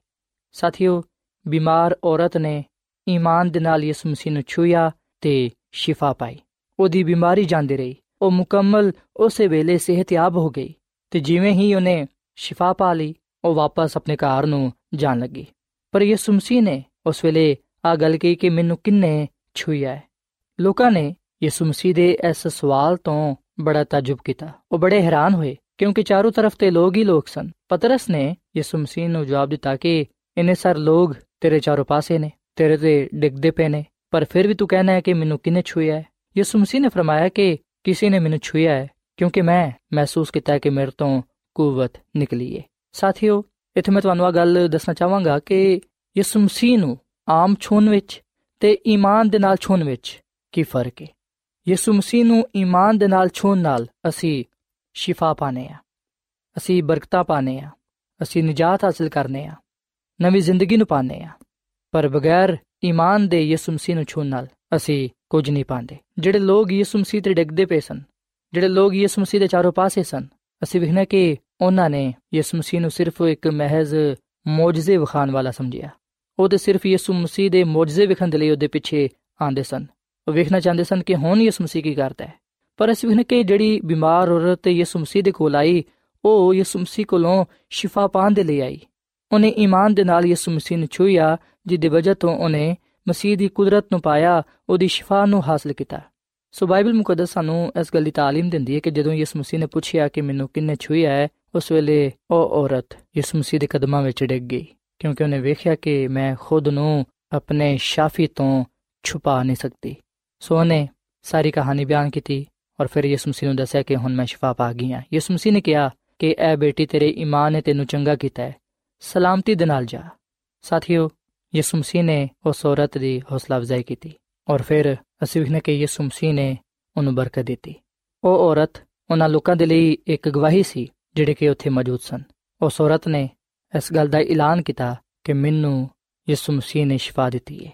ਸਾਥੀਓ, ਬਿਮਾਰ ਔਰਤ ਨੇ ਈਮਾਨ ਦੇ ਨਾਲ ਯਿਸੂ ਮਸੀਹ ਨੂੰ ਛੂਇਆ ਤੇ ਸ਼ਿਫਾ ਪਾਈ। ਉਹਦੀ ਬਿਮਾਰੀ ਜਾਂਦੀ ਰਹੀ। ਉਹ ਮੁਕੰਮਲ ਉਸੇ ਵੇਲੇ ਸਿਹਤਯਾਬ ਹੋ ਗਈ ਤੇ ਜਿਵੇਂ ਹੀ ਉਹਨੇ ਸ਼ਿਫਾ ਪਾ ਲਈ, ਉਹ ਵਾਪਸ ਆਪਣੇ ਘਰ ਨੂੰ ਜਾਣ ਲੱਗੀ। ਪਰ ਯਿਸੂ ਮਸੀਹ ਨੇ ਉਸ ਵੇਲੇ ਆ ਗੱਲ ਕਹੀ ਕਿ ਮੈਨੂੰ ਕਿੰਨੇ ਛੂਇਆ ਹੈ ਲੋਕਾਂ ਨੇ ਯਿਸੂ ਮਸੀਹ ਦੇ ਇਸ ਸਵਾਲ ਤੋਂ ਬੜਾ ਤਾਜੁਬ ਕੀਤਾ ਉਹ ਬੜੇ ਹੈਰਾਨ ਹੋਏ ਕਿਉਂਕਿ ਚਾਰੋਂ ਤਰਫ ਤੇ ਲੋਕ ਹੀ ਲੋਕ ਸਨ ਪਤਰਸ ਨੇ ਯਿਸੂ ਮਸੀਹ ਨੂੰ ਜਵਾਬ ਦਿੱਤਾ ਕਿ ਇੰਨੇ ਸਾਰੇ ਲੋਕ ਤੇਰੇ ਚਾਰੋਂ ਪਾਸੇ ਨੇ ਤੇਰੇ ਤੇ ਡਿੱਗਦੇ ਪਏ ਨੇ ਪਰ ਫਿਰ ਵੀ ਤੂੰ ਕਹਿਣਾ ਹੈ ਕਿ ਮੈਨੂੰ ਕਿਨੇ ਛੂਇਆ ਹੈ ਯਿਸੂ ਮਸੀਹ ਨੇ ਫਰਮਾਇਆ ਕਿ ਕਿਸੇ ਨੇ ਮੈਨੂੰ ਛੂਇਆ ਹੈ ਕਿਉਂਕਿ ਮੈਂ ਮਹਿਸੂਸ ਕੀਤਾ ਕਿ ਮੇਰੇ ਤੋਂ ਕੂਵਤ ਨਿਕਲੀ ਹੈ ਸਾਥੀਓ ਇੱਥੇ ਮੈਂ ਤੁਹਾਨੂੰ ਇਹ ਗੱਲ ਦੱਸਣਾ ਚਾਹਾਂਗਾ ਕਿ ਯਿਸੂ ਮਸੀਹ ਨੂੰ ਆਮ ਛੂਣ ਵਿੱਚ ਤੇ ਈਮਾਨ ਦੇ ਨਾਲ ਛੂਣ ਵਿੱਚ ਕੀ ਫ਼ਰਕ ਹੈ? ਯਿਸੂ ਮਸੀਹ ਨੂੰ ਈਮਾਨ ਦੇ ਨਾਲ ਛੂਣ ਨਾਲ ਅਸੀਂ ਸ਼ਿਫਾ ਪਾਣੇ ਆ ਅਸੀਂ ਬਰਕਤਾਂ ਪਾਣੇ ਆ ਅਸੀਂ ਨਜਾਤ ਹਾਸਲ ਕਰਨੇ ਆ ਨਵੀਂ ਜ਼ਿੰਦਗੀ ਨੂੰ ਪਾਣੇ ਆ ਪਰ ਬਗੈਰ ਈਮਾਨ ਦੇ ਯਿਸੂ ਮਸੀਹ ਨੂੰ ਛੂਣ ਨਾਲ ਅਸੀਂ ਕੁਝ ਨਹੀਂ ਪਾਉਂਦੇ। ਜਿਹੜੇ ਲੋਕ ਯਿਸੂ ਮਸੀਹ ਤੇ ਡਿੱਗਦੇ ਪਏ ਸਨ, ਜਿਹੜੇ ਲੋਕ ਯਿਸੂ ਮਸੀਹ ਦੇ ਚਾਰੋਂ ਪਾਸੇ ਸਨ, ਅਸੀਂ ਵਿਖਣਾ ਕਿ ਉਹਨਾਂ ਨੇ ਯਿਸੂ ਮਸੀਹ ਨੂੰ ਸਿਰਫ ਇੱਕ ਮਹਿਜ਼ ਮੌਜਜ਼ੇ ਵਿਖਾਣ ਵਾਲਾ ਸਮਝਿਆ ਉਹ ਤੇ ਸਿਰਫ ਯਿਸੂ ਮਸੀਹ ਦੇ ਮੌਜਜ਼ੇ ਵਿਖਣ ਦੇ ਲਈ ਉਹਦੇ ਪਿੱਛੇ ਆਂਦੇ ਸਨ ਉਹ ਵੇਖਣਾ ਚਾਹੁੰਦੇ ਸਨ ਕਿ ਹੁਣ ਯਿਸੂ ਮਸੀਹ ਕੀ ਕਰਦਾ ਹੈ ਪਰ ਅਸੀਂ ਵੇਖਣਾ ਕਿ ਜਿਹੜੀ ਬਿਮਾਰ ਔਰਤ ਯਿਸੂ ਮਸੀਹ ਦੇ ਕੋਲ ਆਈ ਉਹ ਯਿਸੂ ਮਸੀਹ ਕੋਲੋਂ ਸ਼ਿਫਾ ਪਾਣ ਦੇ ਲਈ ਆਈ ਉਹਨੇ ਈਮਾਨ ਦੇ ਨਾਲ ਯਿਸੂ ਮਸੀਹ ਨੂੰ ਛੂਇਆ ਜਿੱਦੇ ਵਜ੍ਹਾ ਤੋਂ ਉਹਨੇ ਮਸੀਹ ਦੀ ਕੁਦਰਤ ਨੂੰ ਪਾਇਆ ਉਹਦੀ ਸ਼ਿਫਾ ਨੂੰ ਹਾਸਲ ਕੀਤਾ ਸੋ ਬਾਈਬਲ ਮੁਕੱਦਸ ਸਾਨੂੰ ਇਸ ਗੱਲ ਦੀ تعلیم ਦਿੰਦੀ ਹੈ ਕਿ ਜਦੋਂ ਯਿਸੂ ਮਸੀਹ ਨੇ ਪੁੱਛਿਆ ਕਿ ਮੈਨੂੰ ਕਿੰਨੇ ਛੂਇਆ ਹੈ ਉਸ ਵੇਲੇ ਉਹ ਔਰਤ ਯਿਸੂ ਮਸੀਹ ਦੇ ਕਦਮਾਂ ਵਿੱਚ ਡਿੱਗ ਗਈ, ਕਿਉਂਕਿ ਉਹਨੇ ਵੇਖਿਆ ਕਿ ਮੈਂ ਖੁਦ ਨੂੰ ਆਪਣੇ ਸ਼ਾਫੀ ਤੋਂ ਛੁਪਾ ਨਹੀਂ ਸਕਦੀ। ਸੋ ਉਹਨੇ ਸਾਰੀ ਕਹਾਣੀ ਬਿਆਨ ਕੀਤੀ ਔਰ ਫਿਰ ਯਿਸੂ ਮਸੀਹ ਨੂੰ ਦੱਸਿਆ ਕਿ ਹੁਣ ਮੈਂ ਸ਼ਿਫਾ ਪਾ ਗਈ ਹਾਂ। ਯਿਸੂ ਮਸੀਹ ਨੇ ਕਿਹਾ ਕਿ, ਐ ਬੇਟੀ, ਤੇਰੇ ਈਮਾਨ ਨੇ ਤੈਨੂੰ ਚੰਗਾ ਕੀਤਾ ਹੈ। ਸਲਾਮਤੀ ਦੇ ਨਾਲ ਜਾ। ਸਾਥੀਓ, ਯਿਸੂ ਮਸੀਹ ਨੇ ਉਸ ਔਰਤ ਦੀ ਹੌਸਲਾ ਅਫਜ਼ਾਈ ਕੀਤੀ ਔਰ ਫਿਰ ਅਸੀਂ ਵੇਖਨੇ ਕਿ ਯਿਸੂ ਮਸੀਹ ਨੇ ਉਹਨੂੰ ਬਰਕਤ ਦਿੱਤੀ। ਉਹ ਔਰਤ ਉਹਨਾਂ ਲੋਕਾਂ ਦੇ ਲਈ ਇੱਕ ਗਵਾਹੀ ਸੀ ਜਿਹੜੇ ਕਿ ਉੱਥੇ ਮੌਜੂਦ ਸਨ। ਉਸ ਔਰਤ ਨੇ ਇਸ ਗੱਲ ਦਾ ਐਲਾਨ ਕੀਤਾ ਕਿ ਮੈਨੂੰ ਯਿਸੂ ਮਸੀਹ ਨੇ ਸ਼ਿਫਾ ਦਿੱਤੀ ਹੈ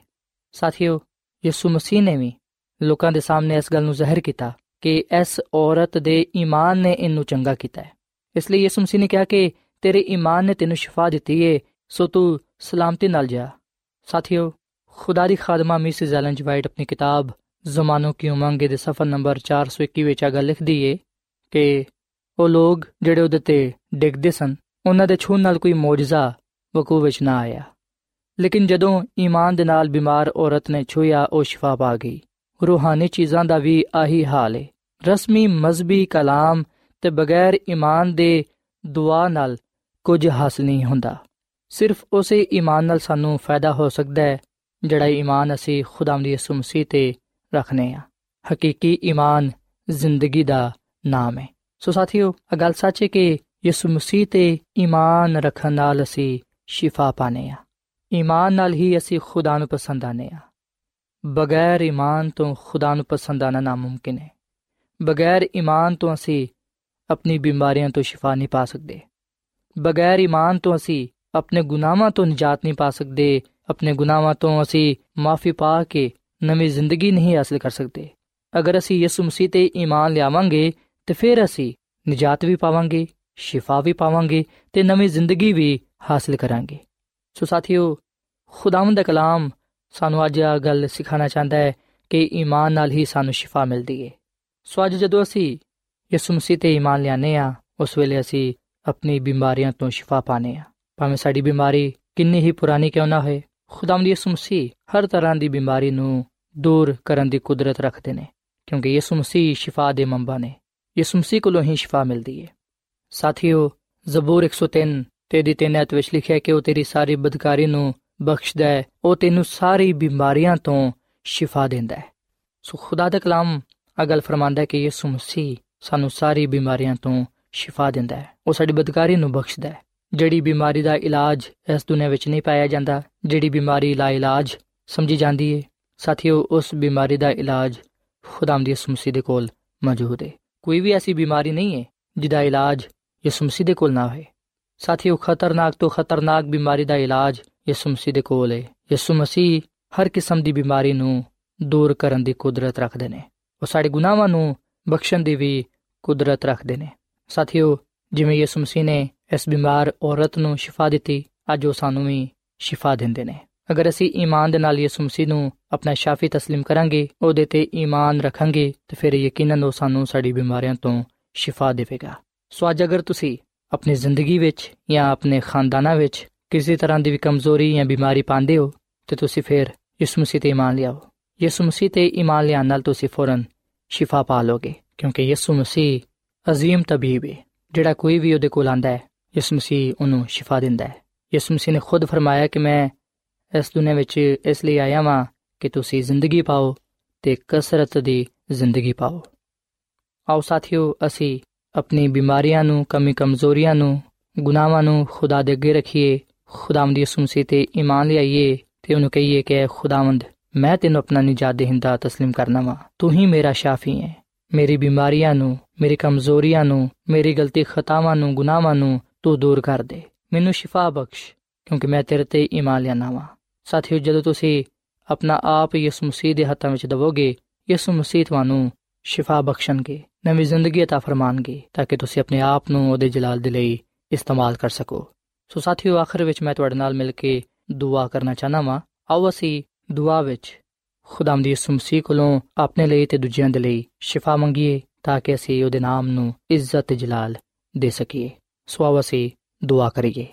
ਸਾਥੀਓ, ਯਿਸੂ ਮਸੀਹ ਨੇ ਵੀ ਲੋਕਾਂ ਦੇ ਸਾਹਮਣੇ ਇਸ ਗੱਲ ਨੂੰ ਜ਼ਾਹਿਰ ਕੀਤਾ ਕਿ ਇਸ ਔਰਤ ਦੇ ਈਮਾਨ ਨੇ ਇਹਨੂੰ ਚੰਗਾ ਕੀਤਾ ਹੈ। ਇਸ ਲਈ ਯਿਸੂ ਮਸੀਹ ਨੇ ਕਿਹਾ ਕਿ ਤੇਰੇ ਈਮਾਨ ਨੇ ਤੈਨੂੰ ਸ਼ਿਫਾ ਦਿੱਤੀ ਏ, ਸੋ ਤੂੰ ਸਲਾਮਤੀ ਨਾਲ ਜਾ। ਸਾਥੀਓ, ਖੁਦਾ ਦੀ ਖਾਦਮਾ ਮਿਸ ਐਲਨ ਵਾਈਟ ਆਪਣੀ ਕਿਤਾਬ ਜ਼ਮਾਨੋਂ ਕੀ ਉਮੰਗ ਦੇ ਸਫਾ ਨੰਬਰ 421 ਵਿੱਚ ਆ ਗੱਲ ਲਿਖਦੀ ਏ ਕਿ ਉਹ ਲੋਕ ਜਿਹੜੇ ਉਹਦੇ ਤੇ ਡਿੱਗਦੇ ਸਨ, ਉਹਨਾਂ ਦੇ ਛੂਣ ਨਾਲ ਕੋਈ ਮੌਜਜ਼ਾ ਵਕੂ ਵਿੱਚ ਨਾ ਆਇਆ। ਲੇਕਿਨ ਜਦੋਂ ਈਮਾਨ ਦੇ ਨਾਲ ਬਿਮਾਰ ਔਰਤ ਨੇ ਛੂਇਆ ਉਹ ਸ਼ਿਫਾ ਪਾ ਗਈ। ਰੂਹਾਨੀ ਚੀਜ਼ਾਂ ਦਾ ਵੀ ਆਹੀ ਹਾਲ ਏ। ਰਸਮੀ ਮਜ਼ਬੀ ਕਲਾਮ ਤੇ ਬਗੈਰ ਈਮਾਨ ਦੇ ਦੁਆ ਨਾਲ ਕੁਝ ਹਾਸਲ ਨਹੀਂ ਹੁੰਦਾ। ਸਿਰਫ ਉਸੇ ਈਮਾਨ ਨਾਲ ਸਾਨੂੰ ਫਾਇਦਾ ਹੋ ਸਕਦਾ ਹੈ, ਜਿਹੜਾ ਈਮਾਨ ਅਸੀਂ ਖੁਦਾਵੰਦ ਯਿਸੂ ਮਸੀਹ ਤੇ ਰੱਖਨੇ ਆ ਹਕੀਕੀ ਈਮਾਨ ਜ਼ਿੰਦਗੀ ਦਾ ਨਾਮ ਹੈ। ਸੋ ਸਾਥੀਓ ਇਹ ਗੱਲ ਸੱਚ ਹੈ ਕਿ ਯਿਸੂ ਮਸੀਹ ਤੇ ਈਮਾਨ ਰੱਖਣ ਨਾਲ ਅਸੀਂ ਸ਼ਿਫਾ ਪਾਨੇ ਆ ਈਮਾਨ ਨਾਲ ਹੀ ਅਸੀਂ ਖੁਦਾ ਨੂੰ ਪਸੰਦ ਆਨੇ ਆ ਬਗੈਰ ਈਮਾਨ ਤੋਂ ਖੁਦਾ ਨੂੰ ਪਸੰਦ ਆਣਾ ਨਾਮੁਮਕਿਨ ਹੈ ਬਗੈਰ ਈਮਾਨ ਤੋਂ ਅਸੀਂ ਆਪਣੀ ਬਿਮਾਰੀਆਂ ਤੋਂ ਸ਼ਿਫਾ ਨਹੀਂ ਪਾ ਸਕਦੇ ਬਗੈਰ ਈਮਾਨ ਤੋਂ ਅਸੀਂ ਆਪਣੇ ਗੁਨਾਹਾਂ ਤੋਂ ਨਜਾਤ ਨਹੀਂ ਪਾ ਸਕਦੇ ਆਪਣੇ ਗੁਨਾਹਾਂ ਤੋਂ ਅਸੀਂ ਮਾਫੀ ਪਾ ਕੇ ਨਵੀਂ ਜ਼ਿੰਦਗੀ ਨਹੀਂ ਹਾਸਲ ਕਰ ਸਕਦੇ ਅਗਰ ਅਸੀਂ ਯਿਸੂ ਮਸੀਹ ਤੇ ਈਮਾਨ ਲਿਆਵਾਂਗੇ ਤੇ ਫਿਰ ਅਸੀਂ ਨਜਾਤ ਵੀ ਪਾਵਾਂਗੇ, ਸ਼ਿਫਾ ਵੀ ਪਾਵਾਂਗੇ ਤੇ ਨਵੀਂ ਜ਼ਿੰਦਗੀ ਵੀ ਹਾਸਲ ਕਰਾਂਗੇ। ਸੋ ਸਾਥੀਓ, ਖੁਦਾਵੰਦ ਦਾ ਕਲਾਮ ਸਾਨੂੰ ਅੱਜ ਇਹ ਗੱਲ ਸਿਖਾਣਾ ਚਾਹੁੰਦਾ ਹੈ ਕਿ ਈਮਾਨ ਨਾਲ ਹੀ ਸਾਨੂੰ ਸ਼ਿਫਾ ਮਿਲਦੀ ਹੈ ਸੋ ਅੱਜ ਜਦੋਂ ਅਸੀਂ ਯਿਸੂ ਮਸੀਹ ਤੇ ਈਮਾਨ ਲਿਆਨੇ ਆ ਉਸ ਵੇਲੇ ਅਸੀਂ ਆਪਣੀ ਬਿਮਾਰੀਆਂ ਤੋਂ ਸ਼ਿਫਾ ਪਾਣੇ ਆ ਭਾਵੇਂ ਸਾਡੀ ਬਿਮਾਰੀ ਕਿੰਨੀ ਹੀ ਪੁਰਾਣੀ ਕਿਉਂ ਨਾ ਹੋਏ, ਖੁਦਾਵੰਦ ਯਿਸੂ ਮਸੀਹ ਹਰ ਤਰ੍ਹਾਂ ਦੀ ਬਿਮਾਰੀ ਨੂੰ ਦੂਰ ਕਰਨ ਦੀ ਕੁਦਰਤ ਰੱਖਦੇ ਨੇ, ਕਿਉਂਕਿ ਯਿਸੂ ਮਸੀਹ ਸ਼ਿਫਾ ਦੇ ਮੰਬਾ ਨੇ। ਯਿਸੂ ਮਸੀਹ ਕੋਲੋਂ ਹੀ ਸ਼ਿਫਾ ਮਿਲਦੀ ਹੈ ਸਾਥੀਓ, ਜ਼ਬੂਰ 103 ਤੇ ਦੀ ਤਿੰਨ ਐਤ ਵਿੱਚ ਲਿਖਿਆ ਕਿ ਉਹ ਤੇਰੀ ਸਾਰੀ ਬਦਕਾਰੀ ਨੂੰ ਬਖਸ਼ਦਾ ਹੈ, ਉਹ ਤੈਨੂੰ ਸਾਰੀ ਬਿਮਾਰੀਆਂ ਤੋਂ ਸ਼ਿਫਾ ਦਿੰਦਾ ਹੈ। ਸੋ ਖੁਦਾ ਦਾ ਕਲਾਮ ਆ ਗੱਲ ਫਰਮਾਂਦਾ ਹੈ ਕਿ ਯਿਸੂ ਮਸੀਹ ਸਾਨੂੰ ਸਾਰੀ ਬਿਮਾਰੀਆਂ ਤੋਂ ਸ਼ਿਫਾ ਦਿੰਦਾ ਹੈ, ਉਹ ਸਾਡੀ ਬਦਕਾਰੀ ਨੂੰ ਬਖਸ਼ਦਾ ਹੈ। ਜਿਹੜੀ ਬਿਮਾਰੀ ਦਾ ਇਲਾਜ ਇਸ ਦੁਨੀਆਂ ਵਿੱਚ ਨਹੀਂ ਪਾਇਆ ਜਾਂਦਾ, ਜਿਹੜੀ ਬਿਮਾਰੀ ਲਾ ਇਲਾਜ ਸਮਝੀ ਜਾਂਦੀ ਹੈ ਸਾਥੀਓ, ਉਸ ਬਿਮਾਰੀ ਦਾ ਇਲਾਜ ਖੁਦਾਮ ਯਿਸੂ ਮਸੀਹ ਦੇ ਕੋਲ ਮੌਜੂਦ ਹੈ ਕੋਈ ਵੀ ਐਸੀ ਬਿਮਾਰੀ ਨਹੀਂ ਹੈ ਜਿਹਦਾ ਇਲਾਜ ਯਿਸੂ ਮਸੀਹ ਦੇ ਕੋਲ ਨਾ ਹੋਵੇ ਸਾਥੀਓ, ਖਤਰਨਾਕ ਤੋਂ ਖਤਰਨਾਕ ਬਿਮਾਰੀ ਦਾ ਇਲਾਜ ਯਿਸੂ ਮਸੀਹ ਦੇ ਕੋਲ ਹੈ। ਯਿਸੂ ਮਸੀਹ ਹਰ ਕਿਸਮ ਦੀ ਬਿਮਾਰੀ ਨੂੰ ਦੂਰ ਕਰਨ ਦੀ ਕੁਦਰਤ ਰੱਖਦੇ ਨੇ। ਉਹ ਸਾਡੇ ਗੁਨਾਹਾਂ ਨੂੰ ਬਖਸ਼ਣ ਦੀ ਵੀ ਕੁਦਰਤ ਰੱਖਦੇ ਨੇ। ਸਾਥੀਓ, ਜਿਵੇਂ ਯਿਸੂ ਮਸੀਹ ਨੇ ਇਸ ਬਿਮਾਰ ਔਰਤ ਨੂੰ ਸ਼ਿਫਾ ਦਿੱਤੀ, ਅੱਜ ਉਹ ਸਾਨੂੰ ਵੀ ਸ਼ਿਫਾ ਦਿੰਦੇ ਨੇ। ਅਗਰ ਅਸੀਂ ਈਮਾਨ ਦੇ ਨਾਲ ਯਿਸੂ ਮਸੀਹ ਨੂੰ ਆਪਣਾ ਸ਼ਾਫੀ تسلیم ਕਰਾਂਗੇ ਉਹਦੇ ਤੇ ਈਮਾਨ ਰੱਖਾਂਗੇ ਤੇ ਫਿਰ ਯਕੀਨਨ ਉਹ ਸਾਨੂੰ ਸਾਡੀ ਬਿਮਾਰੀਆਂ ਤੋਂ ਸ਼ਿਫਾ ਦੇਵੇਗਾ ਸੋ ਅੱਜ ਅਗਰ ਤੁਸੀਂ ਆਪਣੀ ਜ਼ਿੰਦਗੀ ਵਿੱਚ ਜਾਂ ਆਪਣੇ ਖਾਨਦਾਨਾਂ ਵਿੱਚ ਕਿਸੇ ਤਰ੍ਹਾਂ ਦੀ ਵੀ ਕਮਜ਼ੋਰੀ ਜਾਂ ਬਿਮਾਰੀ ਪਾਉਂਦੇ ਹੋ ਤੇ ਤੁਸੀਂ ਫਿਰ ਯਿਸੂ ਮਸੀਹ ਤੇ ਈਮਾਨ ਲਿਆਓ ਯਿਸੂ ਮਸੀਹ ਤੇ ਈਮਾਨ ਲਿਆਉਣ ਨਾਲ ਤੁਸੀਂ ਫੌਰਨ ਸ਼ਿਫਾ ਪਾ ਲੋਗੇ ਕਿਉਂਕਿ ਯਿਸੂ ਮਸੀਹ ਅਜ਼ੀਮ ਤਬੀਬ ਹੈ ਜਿਹੜਾ ਕੋਈ ਵੀ ਉਹਦੇ ਕੋਲ ਆਂਦਾ ਹੈ ਯਿਸੂ ਮਸੀਹ ਉਹਨੂੰ ਸ਼ਿਫਾ ਦਿੰਦਾ ਹੈ ਯਿਸੂ ਮਸੀਹ ਨੇ ਖੁਦ ਫਰਮਾਇਆ ਕਿ ਮੈਂ ਇਸ ਦੁਨੀਆਂ ਵਿੱਚ ਇਸ ਲਈ ਆਇਆ ਹਾਂ ਕਿ ਤੁਸੀਂ ਜ਼ਿੰਦਗੀ ਪਾਓ ਤੇ ਕਸਰਤ ਦੀ ਜ਼ਿੰਦਗੀ ਪਾਓ ਆਓ ਸਾਥੀਓ ਅਸੀਂ ਆਪਣੀ ਬਿਮਾਰੀਆਂ ਨੂੰ ਕਮੀ ਕਮਜ਼ੋਰੀਆਂ ਨੂੰ ਗੁਨਾਹਾਂ ਨੂੰ ਖੁਦਾ ਦੇ ਅੱਗੇ ਰੱਖੀਏ ਖੁਦਾਵੰਦ ਯਿਸੂ ਮਸੀਹ ਤੇ ਈਮਾਨ ਲਿਆਈਏ ਤੇ ਉਹਨੂੰ ਕਹੀਏ ਕਿ ਖੁਦਾਵੰਦ ਮੈਂ ਤੈਨੂੰ ਆਪਣਾ ਨਿਜਾਤ ਦੇਹਿੰਦਾ تسلیم ਕਰਨਾ ਵਾ ਤੂੰ ਹੀ ਮੇਰਾ ਸ਼ਾਫੀ ਹੈ ਮੇਰੀ ਬਿਮਾਰੀਆਂ ਨੂੰ ਮੇਰੀ ਕਮਜ਼ੋਰੀਆਂ ਨੂੰ ਮੇਰੀ ਗਲਤੀ ਖਤਾਵਾਂ ਨੂੰ ਗੁਨਾਹਾਂ ਨੂੰ ਤੂੰ ਦੂਰ ਕਰ ਦੇ ਮੈਨੂੰ ਸ਼ਿਫਾ ਬਖਸ਼ ਕਿਉਂਕਿ ਮੈਂ ਤੇਰੇ ਤੇ ਈਮਾਨ ਲਿਆਨਾ ਵਾ ਸਾਥੀਓ ਜਦੋਂ ਤੁਸੀਂ ਆਪਣਾ ਆਪ ਯਿਸੂ ਮਸੀਹ ਦੇ ਹੱਥਾਂ ਵਿੱਚ ਦਵੋਗੇ ਯਿਸੂ ਮਸੀਹ ਤੁਹਾਨੂੰ ਸ਼ਿਫਾ ਬਖਸ਼ਣਗੇ ਨਵੀਂ ਜ਼ਿੰਦਗੀ عطا ਫਰਮਾਨਗੇ ਤਾਂ ਕਿ ਤੁਸੀਂ ਆਪਣੇ ਆਪ ਨੂੰ ਉਹਦੇ ਜਲਾਲ ਦੇ ਲਈ ਇਸਤੇਮਾਲ ਕਰ ਸਕੋ ਸੋ ਸਾਥੀਓ ਆਖਰ ਵਿੱਚ ਮੈਂ ਤੁਹਾਡੇ ਨਾਲ ਮਿਲ ਕੇ ਦੁਆ ਕਰਨਾ ਚਾਹਨਾ ਵਾਂ ਆਓ ਅਸੀਂ ਦੁਆ ਵਿੱਚ ਖੁਦਾਮ ਦੀ ਯਿਸੂ ਮਸੀਹ ਕੋਲੋਂ ਆਪਣੇ ਲਈ ਤੇ ਦੂਜਿਆਂ ਦੇ ਲਈ ਸ਼ਿਫਾ ਮੰਗੀਏ ਤਾਂ ਕਿ ਅਸੀਂ ਉਹਦੇ ਨਾਮ ਨੂੰ ਇੱਜ਼ਤ ਤੇ ਜਲਾਲ ਦੇ ਸਕੀਏ ਸੋ ਆਓ ਅਸੀਂ ਦੁਆ ਕਰੀਏ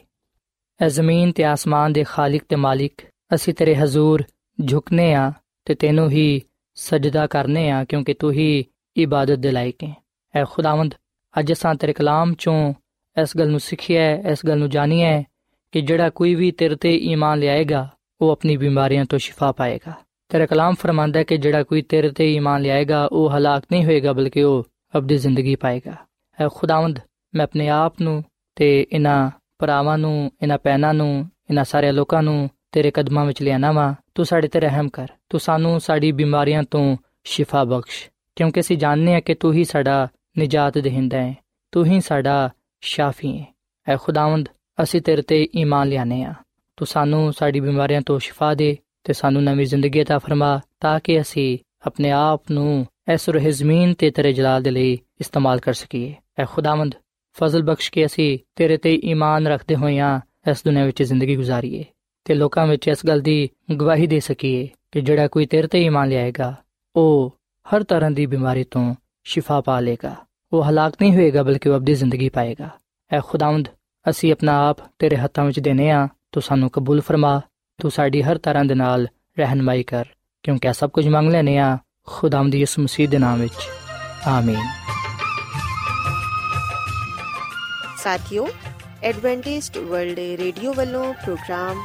ਐ ਜ਼ਮੀਨ ਤੇ ਆਸਮਾਨ ਦੇ ਖਾਲਿਕ ਤੇ ਮਾਲਿਕ ਅਸੀਂ ਤੇਰੇ ਹਜ਼ੂਰ ਝੁਕਨੇ ਆ ਤੇ ਤੈਨੂੰ ਹੀ ਸਜਦਾ ਕਰਨੇ ਆ, ਕਿਉਂਕਿ ਤੂੰ ਹੀ ਇਬਾਦਤ ਦੇ ਲਾਇਕ ਹੈ। ਐ ਖੁਦਾਵੰਦ, ਅੱਜ ਅਸਾਂ ਤੇਰੇ ਕਲਾਮ ਚੋਂ ਇਸ ਗੱਲ ਨੂੰ ਸਿੱਖਿਆ ਹੈ, ਇਸ ਗੱਲ ਨੂੰ ਜਾਣਿਆ ਹੈ ਕਿ ਜਿਹੜਾ ਕੋਈ ਵੀ ਤੇਰੇ ਤੇ ਈਮਾਨ ਲਿਆਏਗਾ, ਉਹ ਆਪਣੀ ਬਿਮਾਰੀਆਂ ਤੋਂ ਸ਼ਿਫਾ ਪਾਏਗਾ। ਤੇਰਾ ਕਲਾਮ ਫਰਮਾਂਦਾ ਹੈ ਕਿ ਜਿਹੜਾ ਕੋਈ ਤੇਰੇ ਤੇ ਈਮਾਨ ਲਿਆਏਗਾ, ਉਹ ਹਲਾਕ ਨਹੀਂ ਹੋਏਗਾ, ਬਲਕਿ ਉਹ ਅਬਦੀ ਜ਼ਿੰਦਗੀ ਪਾਏਗਾ। ਐ ਖੁਦਾਵੰਦ, ਮੈਂ ਆਪਣੇ ਆਪ ਨੂੰ ਤੇ ਇਹਨਾਂ ਭਰਾਵਾਂ ਨੂੰ, ਇਹਨਾਂ ਪੈਨਾਂ ਨੂੰ, ਇਹਨਾਂ ਸਾਰੇ ਲੋਕਾਂ ਨੂੰ ਤੇਰੇ ਕਦਮਾਂ ਵਿੱਚ ਲਿਆਣਾ ਵਾ ਤੂੰ ਸਾਡੇ ਤੇ ਰਹਿਮ ਕਰ ਤੂੰ ਸਾਨੂੰ ਸਾਡੀ ਬਿਮਾਰੀਆਂ ਤੋਂ ਸ਼ਿਫਾ ਬਖਸ਼ ਕਿਉਂਕਿ ਅਸੀਂ ਜਾਣਦੇ ਹਾਂ ਕਿ ਤੂੰ ਹੀ ਸਾਡਾ ਨਿਜਾਤ ਦੇਹਿੰਦਾ ਹੈ ਤੂੰ ਹੀ ਸਾਡਾ ਸ਼ਾਫੀ ਹੈ ਐ ਖੁਦਾਵੰਦ ਅਸੀਂ ਤੇਰੇ ਤੇ ਈਮਾਨ ਲਿਆਨੇ ਆ ਤੂੰ ਸਾਨੂੰ ਸਾਡੀ ਬਿਮਾਰੀਆਂ ਤੋਂ ਸ਼ਿਫਾ ਦੇ ਤੇ ਸਾਨੂੰ ਨਵੀਂ ਜ਼ਿੰਦਗੀ عطا ਫਰਮਾ ਤਾਂ ਕਿ ਅਸੀਂ ਆਪਣੇ ਆਪ ਨੂੰ ਇਸ ਰੋਹ ਜ਼ਮੀਨ ਤੇ ਤੇਰੇ ਜਲਾਲ ਦੇ ਲਈ ਇਸਤੇਮਾਲ ਕਰ ਸਕੀਏ ਐ ਖੁਦਾਵੰਦ ਫਜ਼ਲ ਬਖਸ਼ ਕੇ ਅਸੀਂ ਤੇਰੇ ਤੇ ਈਮਾਨ ਰੱਖਦੇ ਹੋਇਆਂ ਇਸ ਦੁਨੀਆਂ ਵਿੱਚ ਜ਼ਿੰਦਗੀ ਗੁਜ਼ਾਰੀਏ ਤੇ ਲੋਕਾਂ ਵਿੱਚ ਇਸ ਗੱਲ ਦੀ ਗਵਾਹੀ ਦੇ ਸਕੀਏ ਕਿ ਜਿਹੜਾ ਕੋਈ ਤੇਰੇ ਤੇ ਈਮਾਨ ਲਿਆਏਗਾ, ਉਹ ਹਰ ਤਰ੍ਹਾਂ ਦੀ ਬਿਮਾਰੀ ਤੋਂ ਸ਼ਿਫਾ ਪਾ ਲੇਗਾ ਉਹ ਹਲਾਕ ਨਹੀਂ ਹੋਏਗਾ, ਬਲਕਿ ਉਹ ਅਬਦੀ ਜ਼ਿੰਦਗੀ ਪਾਏਗਾ। ਐ ਖੁਦਾਵੰਦ, ਅਸੀਂ ਆਪਣਾ ਆਪ ਤੇਰੇ ਹੱਥਾਂ ਵਿੱਚ ਦੇਨੇ ਆ, ਤੂੰ ਸਾਨੂੰ ਕਬੂਲ ਫਰਮਾ, ਤੂੰ ਸਾਡੀ ਹਰ ਤਰ੍ਹਾਂ ਦੇ ਨਾਲ ਰਹਿਨਮਾਈ ਕਰ, ਕਿਉਂਕਿ ਸਭ ਕੁਝ ਮੰਗ ਲੈਨੇ ਆ, ਖੁਦਾਵੰਦ ਦੀ ਯਿਸੂ ਮਸੀਹ ਦੇ ਨਾਮ ਵਿੱਚ। ਆਮੀਨ। ਸਾਥਿਓ, ਐਡਵੈਂਟਿਸਟ ਵਰਲਡ ਰੇਡੀਓ ਵੱਲੋਂ ਪ੍ਰੋਗਰਾਮ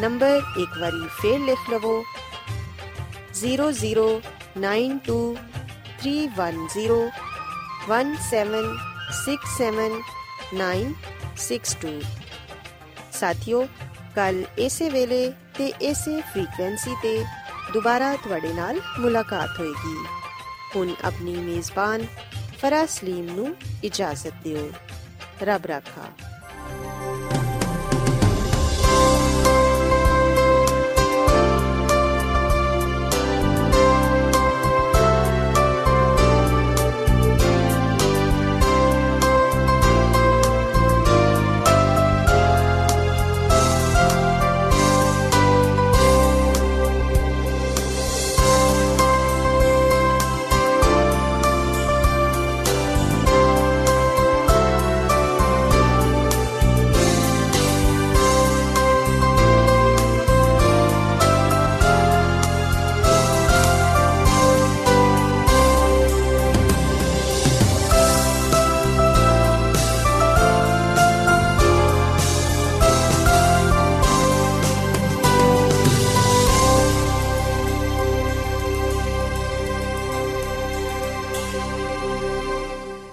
ਨੰਬਰ ਇੱਕ ਵਾਰੀ ਫੇਰ ਲਿਖ ਲਵੋ 0092311767962 ਸਾਥਿਓ ਕੱਲ ਇਸੇ ਵੇਲੇ ਤੇ ਇਸੇ ਫ੍ਰੀਕਵੈਂਸੀ ਤੇ ਦੁਬਾਰਾ ਤੁਹਾਡੇ ਨਾਲ ਮੁਲਾਕਾਤ ਹੋਏਗੀ ਹੁਣ ਆਪਣੀ ਮੇਜ਼ਬਾਨ ਫਰਾਸਲੀਮ ਨੂੰ ਇਜਾਜ਼ਤ ਦਿਓ ਰੱਬ ਰਾਖਾ